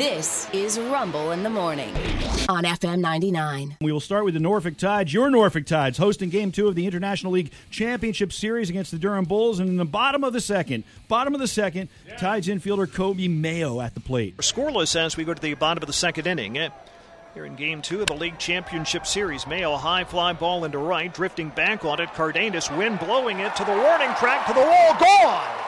This is Rumble in the Morning on FM 99. We will start with the Norfolk Tides. Your Norfolk Tides hosting game two of the International League Championship Series against the Durham Bulls. And in the bottom of the second, bottom of the second, Tides infielder Coby Mayo at the plate. Scoreless as we go to the bottom of the second inning. Eh, Here in game two of the league championship series, Mayo high fly ball into right, drifting back on it. Cardenas, wind blowing it to the warning track, to the wall, gone!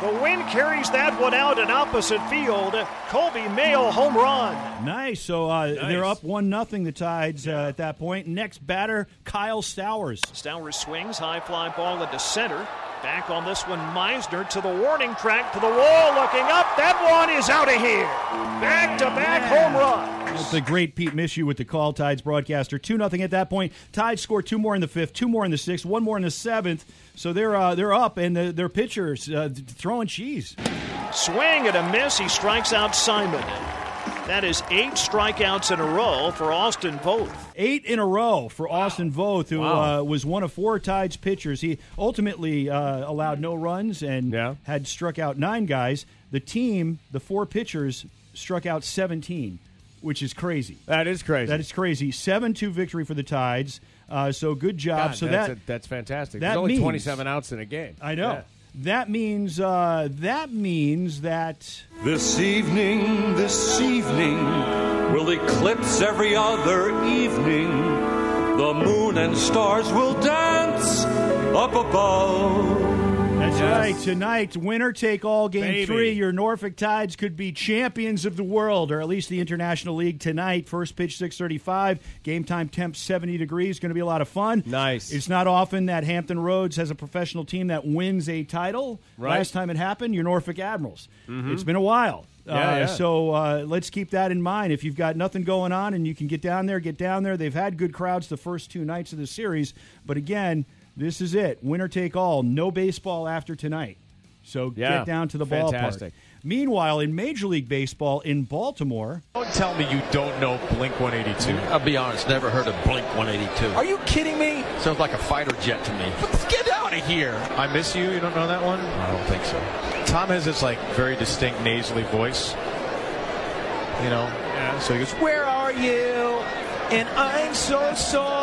The wind carries that one out in opposite field. Colby Mayo home run. Nice. So uh, they're up one nothing. The Tides uh, at that point. Next batter, Kyle Stowers. Stowers swings, high fly ball into center. Back on this one, Misner to the warning track, to the wall, looking up. That one is out of here. Back to back home runs. That's the great Pete Michaud with the call. Tides broadcaster two nothing at that point. Tides score two more in the fifth, two more in the sixth, one more in the seventh. So they're uh, they're up, and the, their pitchers uh, throwing cheese. Swing and a miss. He strikes out Simon. That is eight strikeouts in a row for Austin Voth. Eight in a row for Austin Voth, who Wow. uh, was one of four Tides pitchers. He ultimately uh, allowed no runs and Yeah. had struck out nine guys. The team, the four pitchers, struck out 17, which is crazy. That is crazy. That is crazy. 7 2 victory for the Tides. Uh, so good job. God, so that's, that a- that's fantastic. that There's only means- 27 outs in a game. I know. Yeah. That means uh, that means that This evening, this evening will eclipse every other evening. The moon and stars will dance up above. That's right. Tonight, winner take all game Baby. three. Your Norfolk Tides could be champions of the world, or at least the International League tonight. First pitch six thirty five. Game time temp seventy degrees. Going to be a lot of fun. Nice. It's not often that Hampton Roads has a professional team that wins a title. Right. Mm-hmm. Last time it happened, your Norfolk Admirals. It's been a while. Yeah, uh, yeah. So uh, let's keep that in mind. If you've got nothing going on and you can get down there, get down there. They've had good crowds the first two nights of the series, but again, this is it. Winner take all. No baseball after tonight. So Yeah. get down to the Fantastic. ballpark. Meanwhile, in Major League Baseball in Baltimore, Don't tell me you don't know Blink 182. I'll be honest, never heard of Blink 182. Are you kidding me? Sounds like a fighter jet to me. Get out of here. I miss you. You don't know that one? I don't think so. Tom has this like very distinct nasally voice. You know? Yeah. So he goes, Where are you? And I'm so sorry.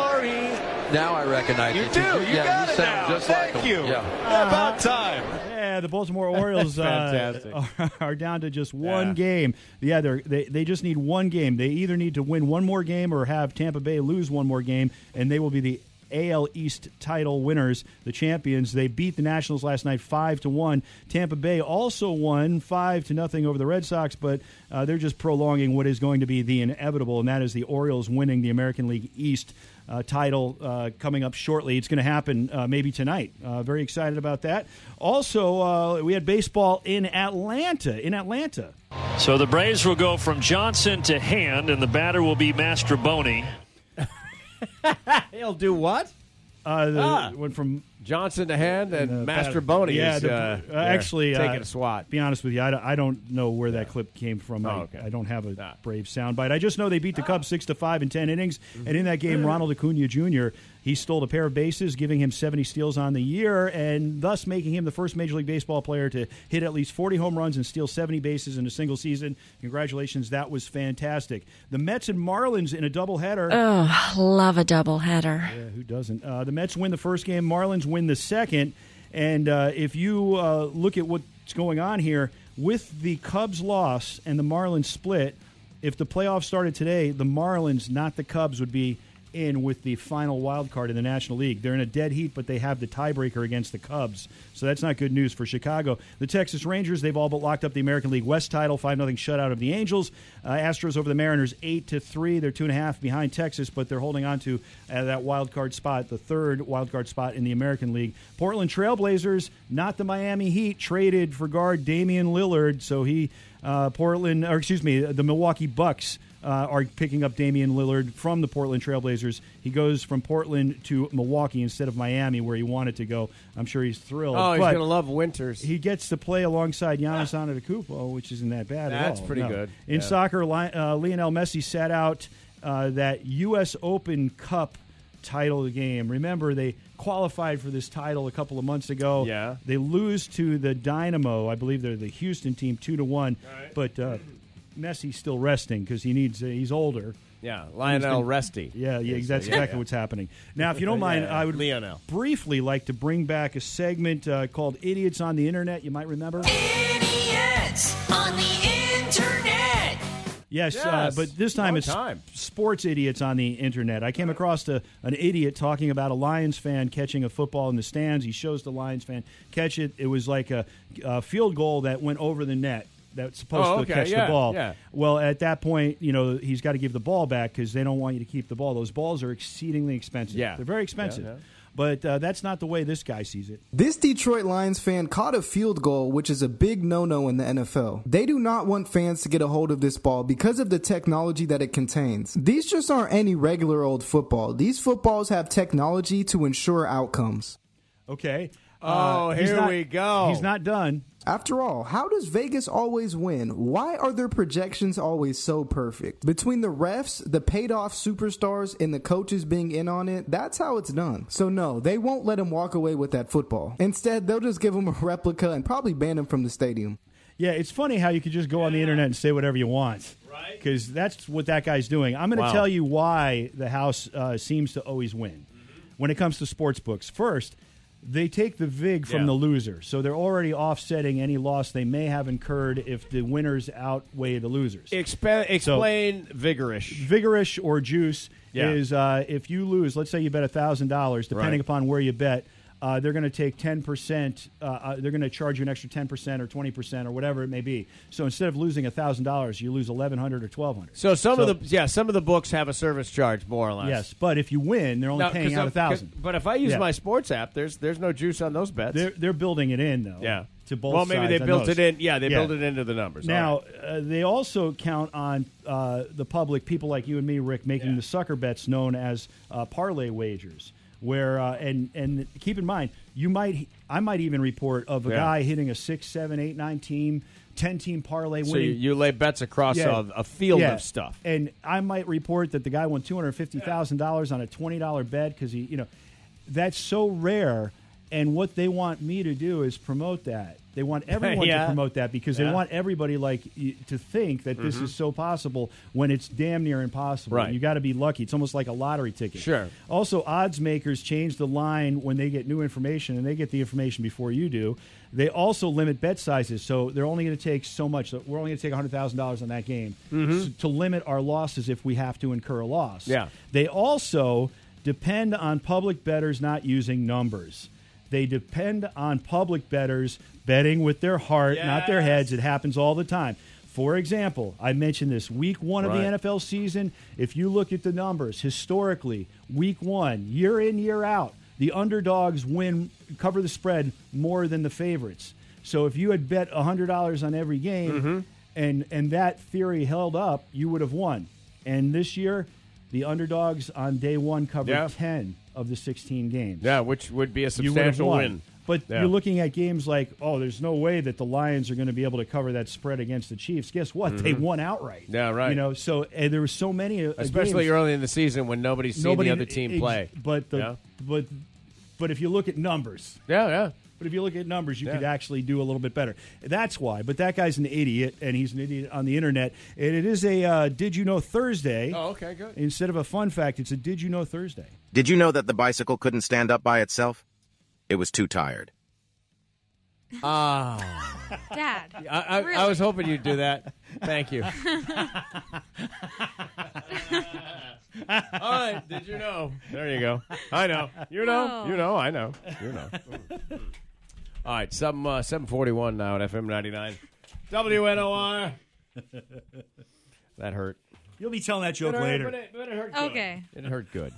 Now I recognize You you. do. too. You yeah, got you it sound now. just Thank like him. you. Yeah. About time. yeah, the Baltimore Orioles uh, are, are down to just one Yeah. game. Yeah, they're, they they just need one game. They either need to win one more game or have Tampa Bay lose one more game, and they will be the AL East title winners, the champions. They beat the Nationals last night five to one. Tampa Bay also won five to nothing over the Red Sox, but uh, they're just prolonging what is going to be the inevitable, and that is the Orioles winning the American League East. Uh, title uh, coming up shortly. It's going to happen uh, maybe tonight. Uh, very excited about that. Also, uh, we had baseball in Atlanta. In Atlanta, So the Braves will go from Johnson to Hand, and the batter will be Mastrobuoni. He'll do what? uh, the, Ah. went from Johnson to hand and uh, Master bat- Boney Yeah, is the- uh, uh, actually uh, taking a swat. Be honest with you, I don't, I don't know where that clip came from. I, Oh, okay. I don't have a Ah. Brave soundbite. I just know they beat the Cubs six to five in ten innings, and in that game, Ronald Acuna Jr. he stole a pair of bases, giving him seventy steals on the year, and thus making him the first Major League Baseball player to hit at least forty home runs and steal seventy bases in a single season. Congratulations, that was fantastic. The Mets and Marlins in a doubleheader. Oh, love a doubleheader. Yeah, who doesn't? Uh, the Mets win the first game. Marlins win the second. And uh, if you uh, look at what's going on here with the Cubs loss and the Marlins split, if the playoffs started today, the Marlins, not the Cubs, would be in with the final wild card in the National League. They're in a dead heat, but they have the tiebreaker against the Cubs. So that's not good news for Chicago. The Texas Rangers, they've all but locked up the American League West title, 5 0 shutout of the Angels. Uh, Astros over the Mariners, 8 to 3. They're two and a half behind Texas, but they're holding on to uh, that wild card spot, the third wild card spot in the American League. Portland Trailblazers, not the Miami Heat, traded for guard Damian Lillard. So he, uh, Portland, or excuse me, the Milwaukee Bucks uh, are picking up Damian Lillard from the Portland Trailblazers. He goes from Portland to Milwaukee instead of Miami, where he wanted to go. I'm sure he's thrilled. Oh, he's going to love Winters. he gets to play alongside Giannis Antetokounmpo, which isn't that bad at all. That's pretty good. In Yeah. soccer, uh, Lionel Messi sat out uh, that U.S. Open Cup title game. Remember, they qualified for this title a couple of months ago. Yeah. They lose to the Dynamo. I believe they're the Houston team, two to one. But uh, Messi's still resting because he needs uh, he's older. Yeah, Lionel been- Resty. Yeah, yeah, that's yeah, exactly yeah. what's happening. Now, if you don't mind, Yeah, I would Lionel. briefly like to bring back a segment uh, called "Idiots on the Internet." You might remember. Idiots on the internet. Yes, Uh, but this time long it's time. sports idiots on the internet. I came across a, an idiot talking about a Lions fan catching a football in the stands. He shows the Lions fan catch it. It was like a, a field goal that went over the net. That's supposed Oh, to catch yeah, the ball. yeah. Well, at that point, you know he's got to give the ball back because they don't want you to keep the ball. Those balls are exceedingly expensive. Yeah. they're very expensive. Yeah, yeah. But uh, that's not the way this guy sees it. This Detroit Lions fan caught a field goal, which is a big no no in the NFL. They do not want fans to get a hold of this ball because of the technology that it contains. These just aren't any regular old football. These footballs have technology to ensure outcomes. Okay. Oh, Uh, here not- we go. He's not done. After all, how does Vegas always win? Why are their projections always so perfect? Between the refs, the paid off superstars, and the coaches being in on it, that's how it's done. So, no, they won't let him walk away with that football. Instead, they'll just give him a replica and probably ban him from the stadium. Yeah, it's funny how you could just go on the internet and say whatever you want. Right. Because that's what that guy's doing. I'm going to Wow. tell you why the House uh, seems to always win when it comes to sports books. First, they take the VIG from Yeah. the loser. So they're already offsetting any loss they may have incurred if the winners outweigh the losers. Expa- explain vigorish. Vigorish or juice Yeah. is uh, if you lose, let's say you bet $1,000, depending Right. upon where you bet, uh, they're going to take 10%, uh, uh, they're going to charge you an extra 10% or 20% or whatever it may be. So instead of losing $1,000, you lose 1100 or 1200 So some of the yeah, some of the books have a service charge more or less. Yes, but if you win, they're only Now, paying out I'm- 1000 'cause- But if I use Yeah. my sports app, there's there's no juice on those bets. They're, they're building it in, though. yeah. To both well, maybe they built those. it in. Yeah, they Yeah. built it into the numbers. Now, right. uh, they also count on uh, the public, people like you and me, Rick, making Yeah. the sucker bets known as uh, parlay wagers. Where uh, and and keep in mind, you might, I might even report of a Yeah. guy hitting a six, seven, eight, nine team, ten team parlay so winning. you, you lay bets across Yeah. a, a field Yeah. of stuff. And I might report that the guy won two hundred fifty thousand dollars on a twenty dollar bet because he, you know, that's so rare. And what they want me to do is promote that. They want everyone Yeah. to promote that because Yeah. Mm-hmm. they want everybody like to think that this is so possible when it's damn near impossible. Right. You got to be lucky. It's almost like a lottery ticket. Sure. Also, odds makers change the line when they get new information, and they get the information before you do. They also limit bet sizes, so they're only going to take so much. We're only going to take hundred thousand dollars on that game so- to limit our losses if we have to incur a loss. Mm-hmm. Yeah. They also depend on public bettors not using numbers. They depend on public bettors betting with their heart, not their heads. It happens all the time. For example, I mentioned this week one of Right. the NFL season. If you look at the numbers historically, week one, year in, year out, the underdogs win, cover the spread more than the favorites. So if you had bet $100 on every game Mm-hmm. and, and that theory held up, you would have won. And this year, the underdogs on day one covered Yeah. 10 of the 16 games Yeah, which would be a substantial win. But Yeah. you're looking at games like, oh, there's no way that the Lions are going to be able to cover that spread against the Chiefs. Guess what? They won outright. Mm-hmm. Yeah, right. You know, so and there were so many, uh, Especially games, early in the season when nobody's seen nobody the other team ex- play. But the Yeah. but but if you look at numbers, Yeah, yeah. But if you look at numbers, you Yeah. could actually do a little bit better. That's why. But that guy's an idiot, and he's an idiot on the internet. And it is a uh, Did You Know Thursday. Oh, okay, good. Instead of a fun fact, it's a Did You Know Thursday. Did you know that the bicycle couldn't stand up by itself? It was too tired. Ah, Dad. I, I, really? I was hoping you'd do that. Thank you. All right, did you know? There you go. I know. You know. Oh. You know. I know. You know. All right, some uh, seven forty one now at FM ninety nine, WNOR. that hurt. You'll be telling that joke It hurt, later. but it- but it hurt good. Okay. It hurt good.